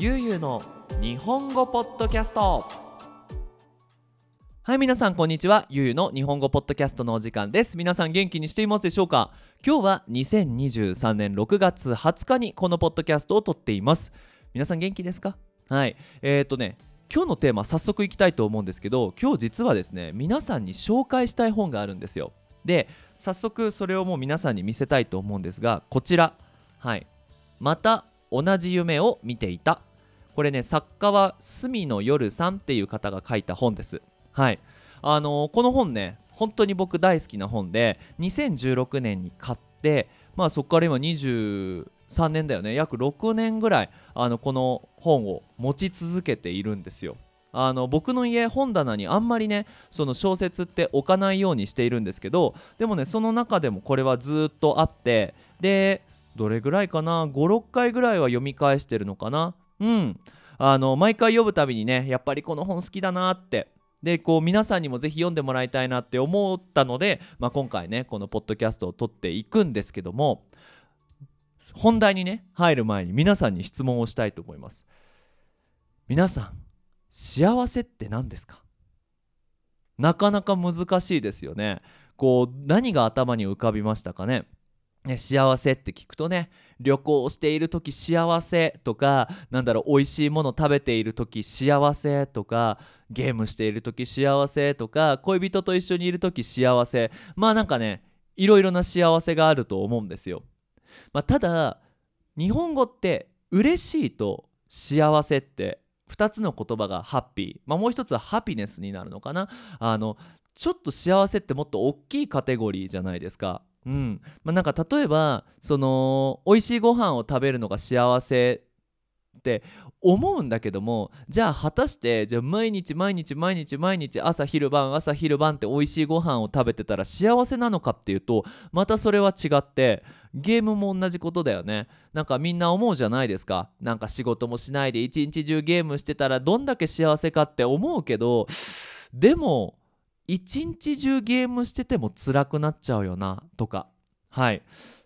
ゆうゆうの日本語ポッドキャスト。はい皆さんこんにちは。ゆうゆうの日本語ポッドキャストのお時間です。皆さん元気にしていますでしょうか？今日は2023年6月20日にこのポッドキャストを撮っています。皆さん元気ですか？はい。えーとね今日のテーマ早速いきたいと思うんですけど今日実はですね皆さんに紹介したい本があるんですよ。で早速それをもう皆さんに見せたいと思うんですがこちら。はい。また同じ夢を見ていた。これね作家は隅野夜さんっていう方が書いた本です。はい。あのーこの本ね本当に僕大好きな本で2016年に買ってまあそこから今23年だよね。約6年ぐらいあのこの本を持ち続けているんですよ。あの僕の家本棚にあんまりねその小説って置かないようにしているんですけどでもねその中でもこれはずっとあってでどれぐらいかな？56回ぐらいは読み返してるのかな？うん。あの毎回読むたびにねやっぱりこの本好きだなって。でこう皆さんにもぜひ読んでもらいたいなって思ったので、まあ、今回ねこのポッドキャストを撮っていくんですけども本題にね入る前に皆さんに質問をしたいと思います。皆さん幸せって何ですか？なかなか難しいですよね。こう何が頭に浮かびましたかね？ね、幸せって聞くとね旅行している時幸せとかなんだろう美味しいもの食べている時幸せとかゲームしている時幸せとか恋人と一緒にいる時幸せ。まあなんかねいろいろな幸せがあると思うんですよ、まあ、ただ日本語って嬉しいと幸せって2つの言葉がハッピー、まあ、もう一つはハピネスになるのかな。あのちょっと幸せってもっと大きいカテゴリーじゃないですか。うん。まあ、なんか例えばその美味しいご飯を食べるのが幸せって思うんだけどもじゃあ果たしてじゃあ毎日毎日毎日毎日朝昼晩朝昼晩って美味しいご飯を食べてたら幸せなのかっていうとまたそれは違ってゲームも同じことだよね。なんかみんな思うじゃないですか。なんか仕事もしないで一日中ゲームしてたらどんだけ幸せかって思うけどでも一日中ゲームしてても辛くなっちゃうよなとかはい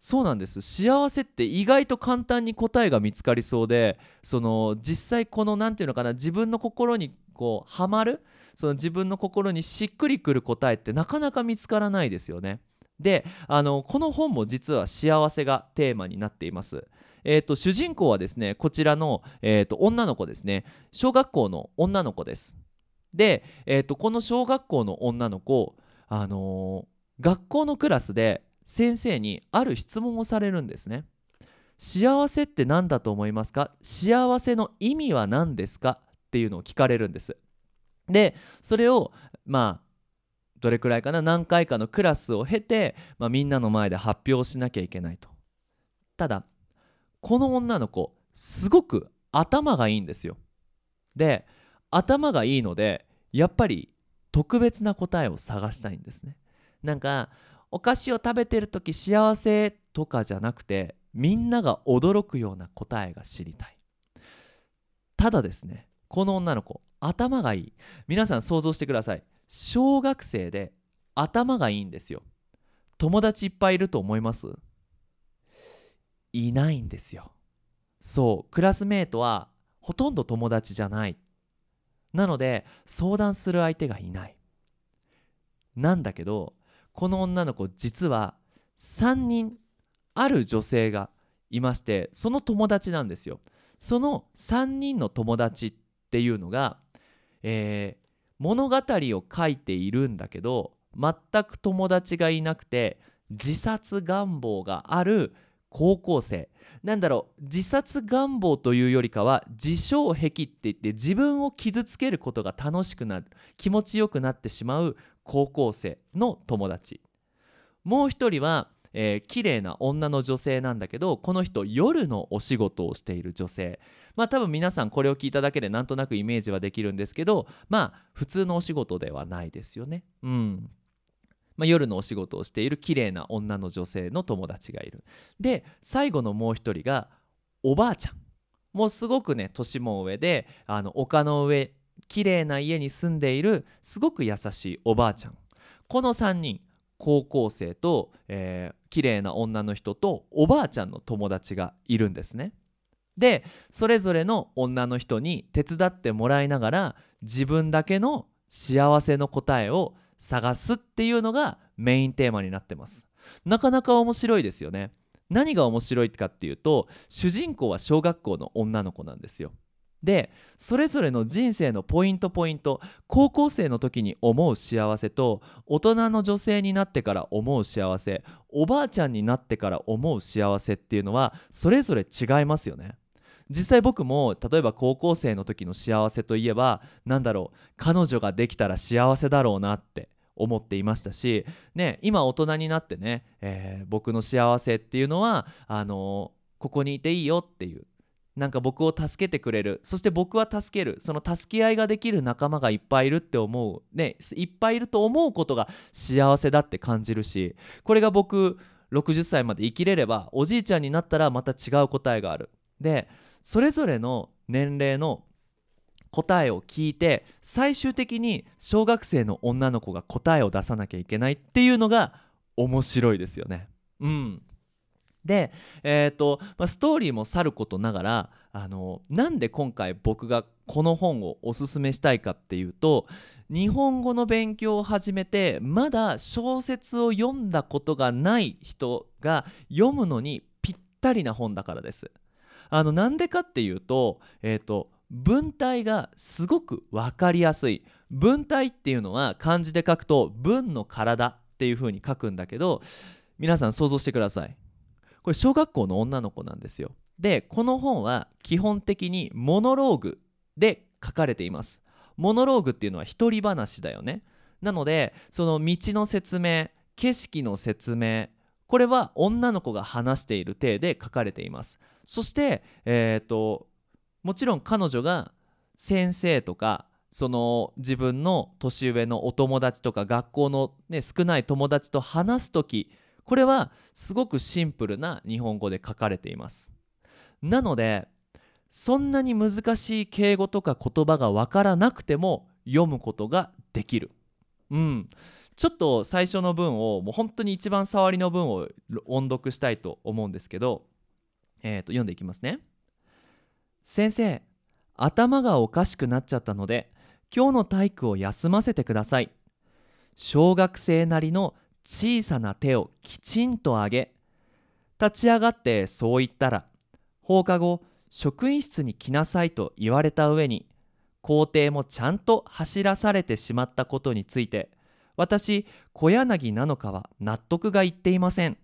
そうなんです幸せって意外と簡単に答えが見つかりそうでその実際この何て言うのかな自分の心にこうハマるその自分の心にしっくりくる答えってなかなか見つからないですよね。であのこの本も実は幸せがテーマになっています。えーと、主人公はですねこちらの、えーと女の子ですね小学校の女の子です。で、えー、とこの小学校の女の子、あのー学校のクラスで先生にある質問をされるんですね。幸せって何だと思いますか？幸せの意味は何ですか？っていうのを聞かれるんです。でそれをまあどれくらいかな？何回かのクラスを経て、まあ、みんなの前で発表しなきゃいけないと。ただこの女の子すごく頭がいいんですよ。で頭がいいのでやっぱり特別な答えを探したいんですね。なんかお菓子を食べてる時幸せとかじゃなくてみんなが驚くような答えが知りたい。ただですねこの女の子頭がいい。皆さん想像してください。小学生で頭がいいんですよ。友達いっぱいいると思います？いないんですよ。そうクラスメートはほとんど友達じゃない。なので相談する相手がいない。なんだけどこの女の子実は3人ある女性がいましてその友達なんですよ。その3人の友達っていうのが、えー物語を書いているんだけど全く友達がいなくて自殺願望がある高校生。なんだろう自殺願望というよりかは自傷癖って言って自分を傷つけることが楽しくなる気持ちよくなってしまう高校生の友達。もう一人は、えー、綺麗な女の女性なんだけどこの人夜のお仕事をしている女性。まあ多分皆さんこれを聞いただけでなんとなくイメージはできるんですけどまあ普通のお仕事ではないですよね。うん。まあ、夜のお仕事をしている綺麗な女の女性の友達がいる。で最後のもう一人がおばあちゃん。もうすごくね年も上であの丘の上綺麗な家に住んでいるすごく優しいおばあちゃん。この3人高校生と、えー、綺麗な女の人とおばあちゃんの友達がいるんですね。でそれぞれの女の人に手伝ってもらいながら自分だけの幸せの答えを探すっていうのがメインテーマになってます。なかなか面白いですよね。何が面白いかっていうと主人公は小学校の女の子なんですよ。でそれぞれの人生のポイントポイント高校生の時に思う幸せと大人の女性になってから思う幸せおばあちゃんになってから思う幸せっていうのはそれぞれ違いますよね。実際僕も例えば高校生の時の幸せといえば何だろう彼女ができたら幸せだろうなって思っていましたし、ね、今大人になってね、えー、僕の幸せっていうのはあのー、ここにいていいよっていうなんか僕を助けてくれるそして僕は助けるその助け合いができる仲間がいっぱいいるって思うねいっぱいいると思うことが幸せだって感じるしこれが僕60歳まで生きれればおじいちゃんになったらまた違う答えがある。でそれぞれの年齢の答えを聞いて最終的に小学生の女の子が答えを出さなきゃいけないっていうのが面白いですよね。うんで、えーとまあ、ストーリーもさることながらあのなんで今回僕がこの本をおすすめしたいかっていうと日本語の勉強を始めてまだ小説を読んだことがない人が読むのにぴったりな本だからです。あのなんでかっていうと,、えーと文体がすごく分かりやすい。文体っていうのは漢字で書くと文の体っていう風に書くんだけど皆さん想像してください。これ小学校の女の子なんですよ。でこの本は基本的にモノローグで書かれています。モノローグっていうのは一人話だよね。なのでその道の説明景色の説明これは女の子が話している体で書かれています。そしてえっ、ー、ともちろん彼女が先生とかその自分の年上のお友達とか学校の、ね、少ない友達と話す時これはすごくシンプルな日本語で書かれています。なのでそんなに難しい敬語とか言葉が分からなくても読むことができる。うん。ちょっと最初の文をもう本当に一番触りの文を音読したいと思うんですけど、えー、と読んでいきますね。先生頭がおかしくなっちゃったので今日の体育を休ませてください小学生なりの小さな手をきちんと上げ立ち上がってそう言ったら放課後職員室に来なさいと言われた上に校庭もちゃんと走らされてしまったことについて私小柳なのかは納得がいっていませんっ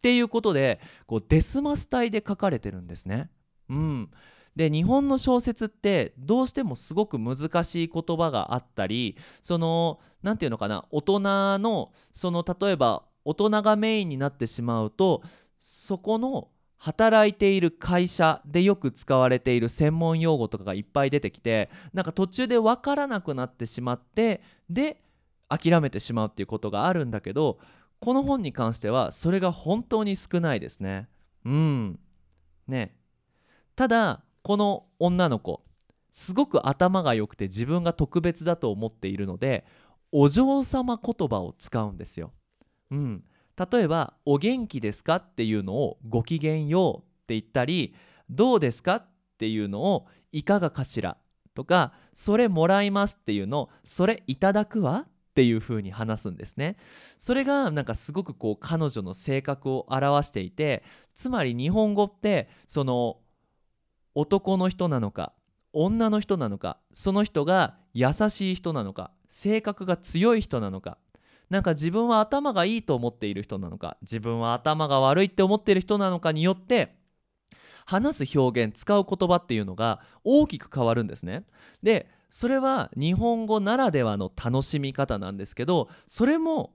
ていうことでこうデスマス体で書かれてるんですね。うん、で日本の小説ってどうしてもすごく難しい言葉があったりその何て言うのかな大人のその例えば大人がメインになってしまうとそこの働いている会社でよく使われている専門用語とかがいっぱい出てきてなんか途中で分からなくなってしまってで諦めてしまうっていうことがあるんだけどこの本に関してはそれが本当に少ないですね。うん。ね。ただこの女の子すごく頭が良くて自分が特別だと思っているのでお嬢様言葉を使うんですよ。うん、例えば「お元気ですか?」っていうのを「ごきげんよう」って言ったり「どうですか?」っていうのを「いかがかしら?」とか「それもらいます」っていうのを「それいただくわ」っていう風に話すんですね。それがなんかすごくこう彼女の性格を表していてつまり日本語ってその男の人なのか女の人なのかその人が優しい人なのか性格が強い人なのかなんか自分は頭がいいと思っている人なのか自分は頭が悪いって思っている人なのかによって話す表現使う言葉っていうのが大きく変わるんですね。でそれは日本語ならではの楽しみ方なんですけどそれも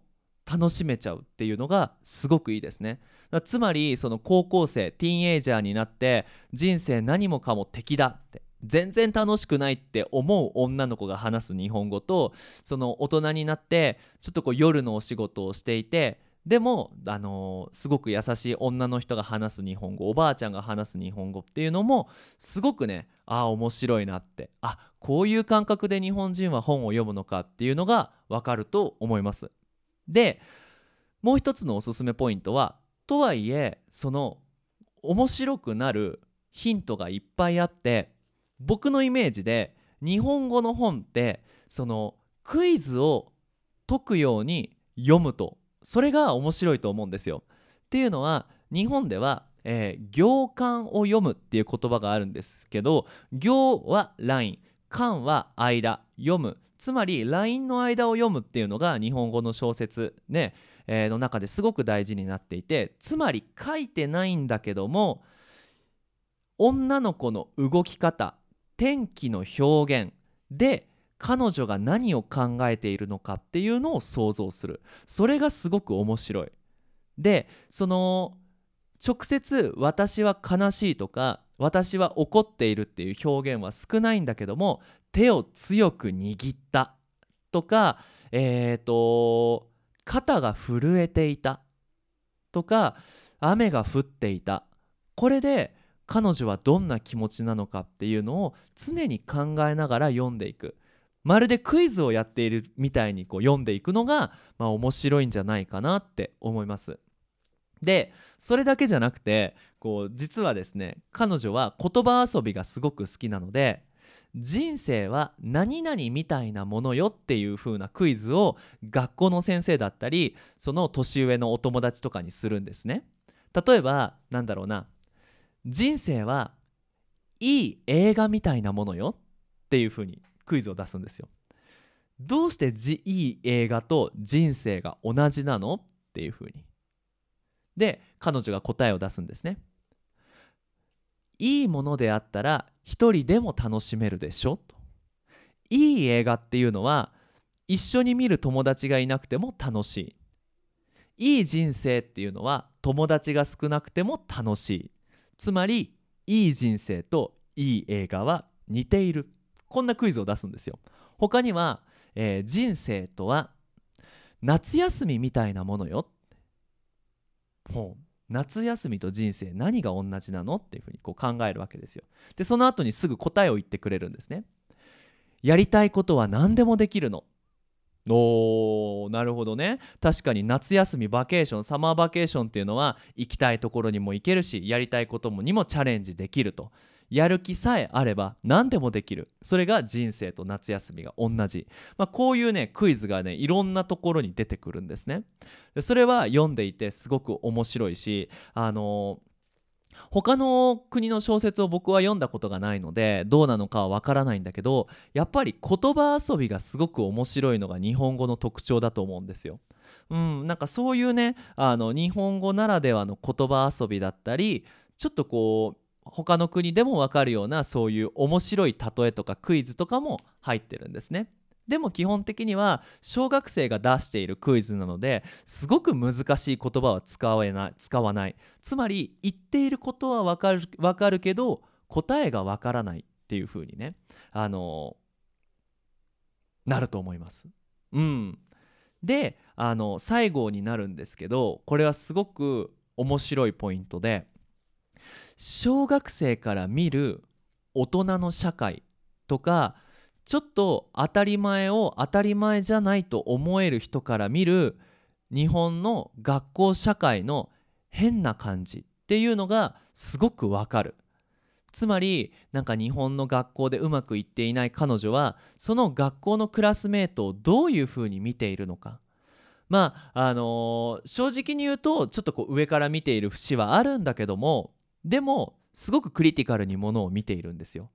楽しめちゃうっていうのがすごくいいですね。つまりその高校生ティーンエイジャーになって人生何もかも敵だって全然楽しくないって思う女の子が話す日本語とその大人になってちょっとこう夜のお仕事をしていてでも、あのー、すごく優しい女の人が話す日本語おばあちゃんが話す日本語っていうのもすごくねああ面白いなってあこういう感覚で日本人は本を読むのかっていうのが分かると思います。でもう一つのおすすめポイントはとはいえその面白くなるヒントがいっぱいあって僕のイメージで日本語の本ってそのクイズを解くように読むとそれが面白いと思うんですよ。っていうのは日本では、えー、行間を読むっていう言葉があるんですけど行はライン間は間読むつまりラインの間を読むっていうのが日本語の小説ね、えー、の中ですごく大事になっていてつまり書いてないんだけども女の子の動き方天気の表現で彼女が何を考えているのかっていうのを想像する。それがすごく面白い。でその直接「私は悲しい」とか「私は怒っている」っていう表現は少ないんだけども手を強く握った。とかえ、ー、と肩が震えていた。とか雨が降っていた。これで彼女はどんな気持ちなのかっていうのを常に考えながら読んでいく。まるでクイズをやっているみたいにこう読んでいくのが、まあ、面白いんじゃないかなって思います。でそれだけじゃなくてこう実はですね彼女は言葉遊びがすごく好きなので人生は何々みたいなものよっていう風なクイズを学校の先生だったりその年上のお友達とかにするんですね。例えばなんだろうな人生はいい映画みたいなものよっていう風にクイズを出すんですよ。どうしてじいい映画と人生が同じなのっていう風に。で彼女が答えを出すんですね。いいものであったら一人でも楽しめるでしょ？と。いい映画っていうのは一緒に見る友達がいなくても楽しい。いい人生っていうのは友達が少なくても楽しい。つまりいい人生といい映画は似ている。こんなクイズを出すんですよ。他には、えー、人生とは夏休みみたいなものよ。ほう夏休みと人生何が同じなのっていうふうにこう考えるわけですよ。でその後にすぐ答えを言ってくれるんですね。やりたいことは何でもできるの。おーなるほどね確かに夏休みバケーションサマーバケーションっていうのは行きたいところにも行けるしやりたいこともにもチャレンジできるとやる気さえあれば何でもできる。それが人生と夏休みが同じ、まあ、こういうねクイズがねいろんなところに出てくるんですね。でそれは読んでいてすごく面白いしあのー他の国の小説を僕は読んだことがないのでどうなのかはわからないんだけどやっぱり言葉遊びがすごく面白いのが日本語の特徴だと思うんですよ。うん、なんかそういうねあの日本語ならではの言葉遊びだったりちょっとこう他の国でも分かるようなそういう面白い例えとかクイズとかも入ってるんですね。でも基本的には小学生が出しているクイズなのですごく難しい言葉は使わない使わないつまり言っていることは分かる分かるけど答えが分からないっていう風にねあのなると思います。うん、であの最後になるんですけどこれはすごく面白いポイントで小学生から見る大人の社会とかちょっと当たり前を当たり前じゃないと思える人から見る日本の学校社会の変な感じっていうのがすごくわかる。つまりなんか日本の学校でうまくいっていない彼女はその学校のクラスメートをどういうふうに見ているのかまああのー、正直に言うとちょっとこう上から見ている節はあるんだけどもでもすごくクリティカルにものを見ているんですよ。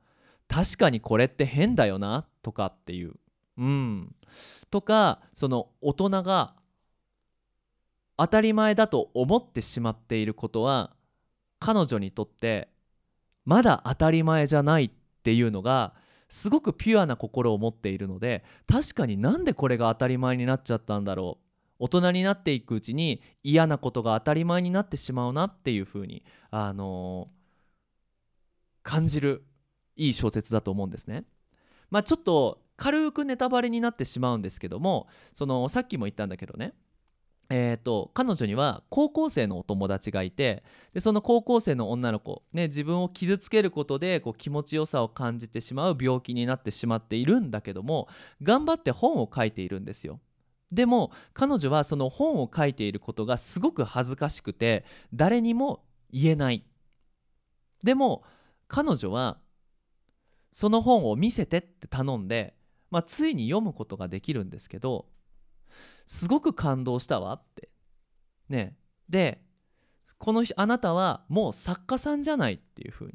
確かにこれって変だよなとかっていう。うん、とかその大人が当たり前だと思ってしまっていることは彼女にとってまだ当たり前じゃないっていうのがすごくピュアな心を持っているので確かになんでこれが当たり前になっちゃったんだろう大人になっていくうちに嫌なことが当たり前になってしまうなっていう風にあのー、感じるいい小説だと思うんですね。まあ、ちょっと軽くネタバレになってしまうんですけどもそのさっきも言ったんだけどねえーと、彼女には高校生のお友達がいてでその高校生の女の子、ね、自分を傷つけることでこう気持ちよさを感じてしまう病気になってしまっているんだけども頑張って本を書いているんですよ。でも彼女はその本を書いていることがすごく恥ずかしくて誰にも言えない。でも彼女はその本を見せてって頼んで、まあ、ついに読むことができるんですけどすごく感動したわって。ね。でこの日あなたはもう作家さんじゃないっていうふうに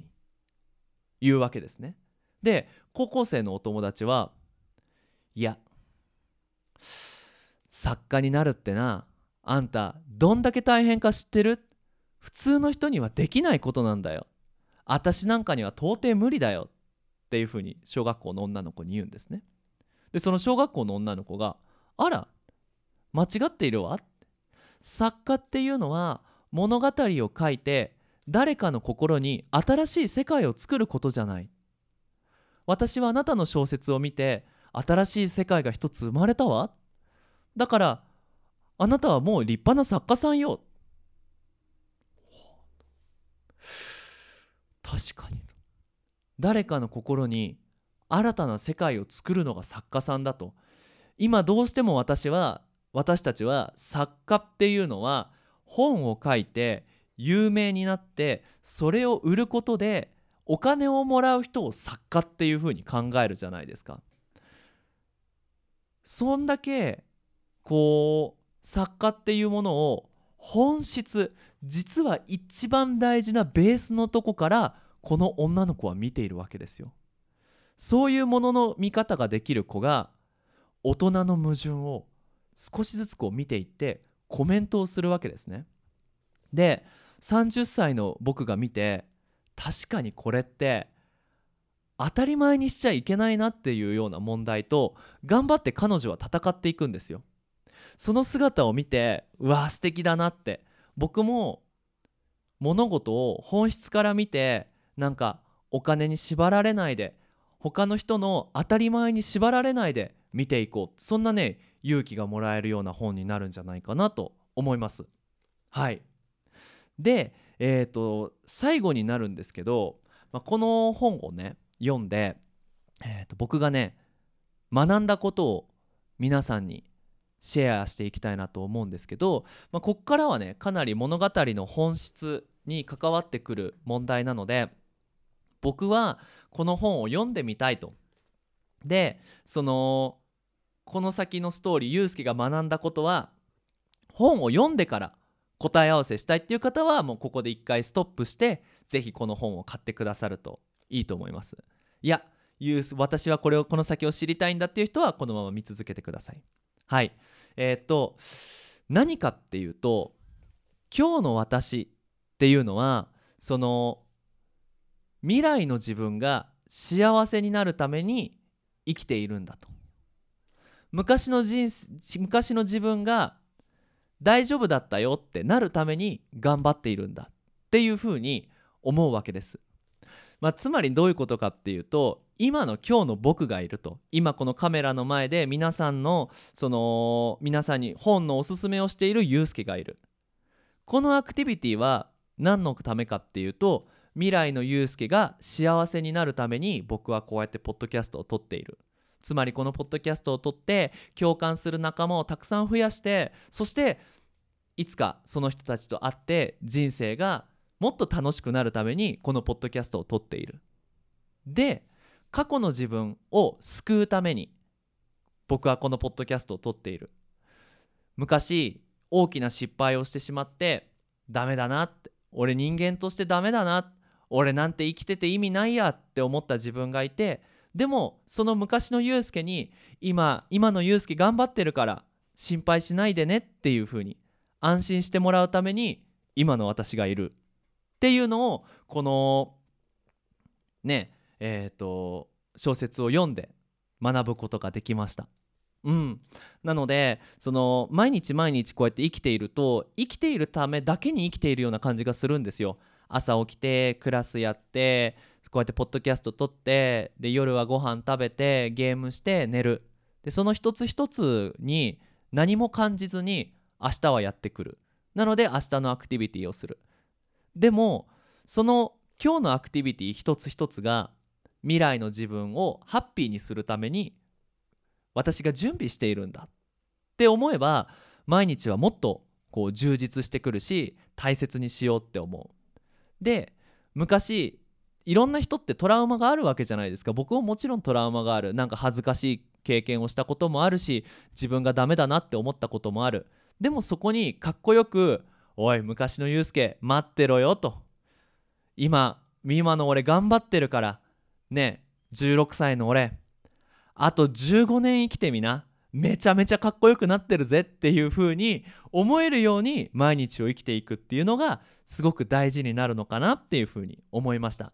言うわけですね。で高校生のお友達はいや作家になるってなあんたどんだけ大変か知ってる？普通の人にはできないことなんだよ。私なんかには到底無理だよ。っていうふうに小学校の女の子に言うんですね。でその小学校の女の子が「あら間違っているわ」作家っていうのは物語を書いて誰かの心に新しい世界を作ることじゃない。私はあなたの小説を見て新しい世界が一つ生まれたわ。だからあなたはもう立派な作家さんよ。確かに。誰かの心に新たな世界を作るのが作家さんだと。今どうしても私は私たちは作家っていうのは本を書いて有名になってそれを売ることでお金をもらう人を作家っていうふうに考えるじゃないですか。そんだけこう作家っていうものを本質実は一番大事なベースのとこからこの女の子は見ているわけですよ。そういうものの見方ができる子が大人の矛盾を少しずつこう見ていってコメントをするわけですね。で30歳の僕が見て確かにこれって当たり前にしちゃいけないなっていうような問題と頑張って彼女は戦っていくんですよ。その姿を見てうわ素敵だなって。僕も物事を本質から見てなんかお金に縛られないで他の人の当たり前に縛られないで見ていこう。そんなね勇気がもらえるような本になるんじゃないかなと思います。はい。で、えーと、最後になるんですけど、まあ、この本をね読んで、えーと僕がね学んだことを皆さんにシェアしていきたいなと思うんですけど、まあ、こっからはねかなり物語の本質に関わってくる問題なので僕はこの本を読んでみたいと。でそのこの先のストーリーユうスケが学んだことは本を読んでから答え合わせしたいっていう方はもうここで一回ストップして是非この本を買ってくださるといいと思います。いやユース私はこれをこの先を知りたいんだっていう人はこのまま見続けてください。はいえー、っと何かっていうと今日の私っていうのはその未来の自分が幸せになるために生きているんだと昔の人昔の自分が大丈夫だったよってなるために頑張っているんだっていうふうに思うわけです。まあ、つまりどういうことかっていうと今の今日の僕がいると。今このカメラの前で皆さんのその皆さんに本のおすすめをしているユうスケがいる。このアクティビティは何のためかっていうと未来のユうスケが幸せになるために僕はこうやってポッドキャストを撮っている。つまりこのポッドキャストを撮って共感する仲間をたくさん増やしてそしていつかその人たちと会って人生がもっと楽しくなるためにこのポッドキャストを撮っている。で過去の自分を救うために僕はこのポッドキャストを撮っている。昔大きな失敗をしてしまってダメだなって俺人間としてダメだな俺なんて生きてて意味ないやって思った自分がいてでもその昔のユうスケに今今のユうスケ頑張ってるから心配しないでねっていう風に安心してもらうために今の私がいるっていうのをこのねえっ、ー、と小説を読んで学ぶことができました。うん、なのでその毎日毎日こうやって生きていると生きているためだけに生きているような感じがするんですよ。朝起きてクラスやってこうやってポッドキャスト撮ってで夜はご飯食べてゲームして寝るでその一つ一つに何も感じずに明日はやってくるなので明日のアクティビティをするでもその今日のアクティビティ一つ一つが未来の自分をハッピーにするために私が準備しているんだって思えば毎日はもっとこう充実してくるし大切にしようって思う。で昔いろんな人ってトラウマがあるわけじゃないですか。僕ももちろんトラウマがある。なんか恥ずかしい経験をしたこともあるし自分がダメだなって思ったこともある。でもそこにかっこよく「おい昔のユうスケ待ってろよ」と「今今の俺頑張ってるから。ね16歳の俺。あと15年生きてみな。めちゃめちゃかっこよくなってるぜ。っていう風に思えるように毎日を生きていくっていうのがすごく大事になるのかなっていう風に思いました。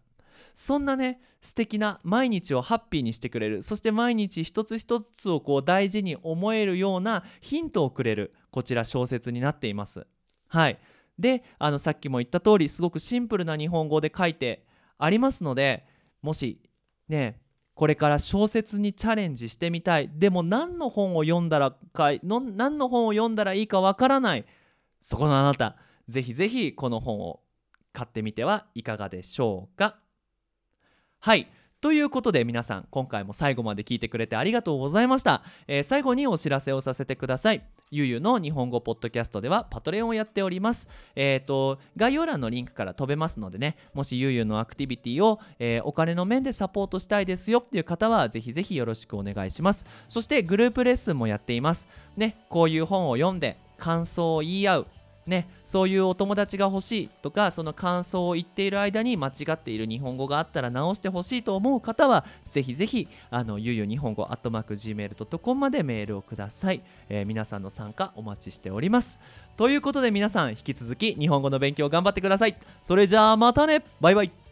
そんなね素敵な毎日をハッピーにしてくれる。そして毎日一つ一つをこう大事に思えるようなヒントをくれるこちら小説になっています。はい。であのさっきも言った通りすごくシンプルな日本語で書いてありますのでもしねこれから小説にチャレンジしてみたいでも何の本を読んだらかいの何の本を読んだらいいかわからないそこのあなたぜひぜひこの本を買ってみてはいかがでしょうか？はい。ということで皆さん今回も最後まで聞いてくれてありがとうございました、えー、最後にお知らせをさせてください。ゆゆの日本語ポッドキャストではパトレオンをやっております。えっ、ー、と概要欄のリンクから飛べますのでねもしゆゆのアクティビティを、えー、お金の面でサポートしたいですよっていう方はぜひぜひよろしくお願いします。そしてグループレッスンもやっています。ねこういう本を読んで感想を言い合う。ね、そういうお友達が欲しいとかその感想を言っている間に間違っている日本語があったら直してほしいと思う方はぜひぜひあのゆゆ日本語アットマーク Gmail.com までメールをください、えー、皆さんの参加お待ちしております。ということで皆さん引き続き日本語の勉強頑張ってください。それじゃあまたね。バイバイ。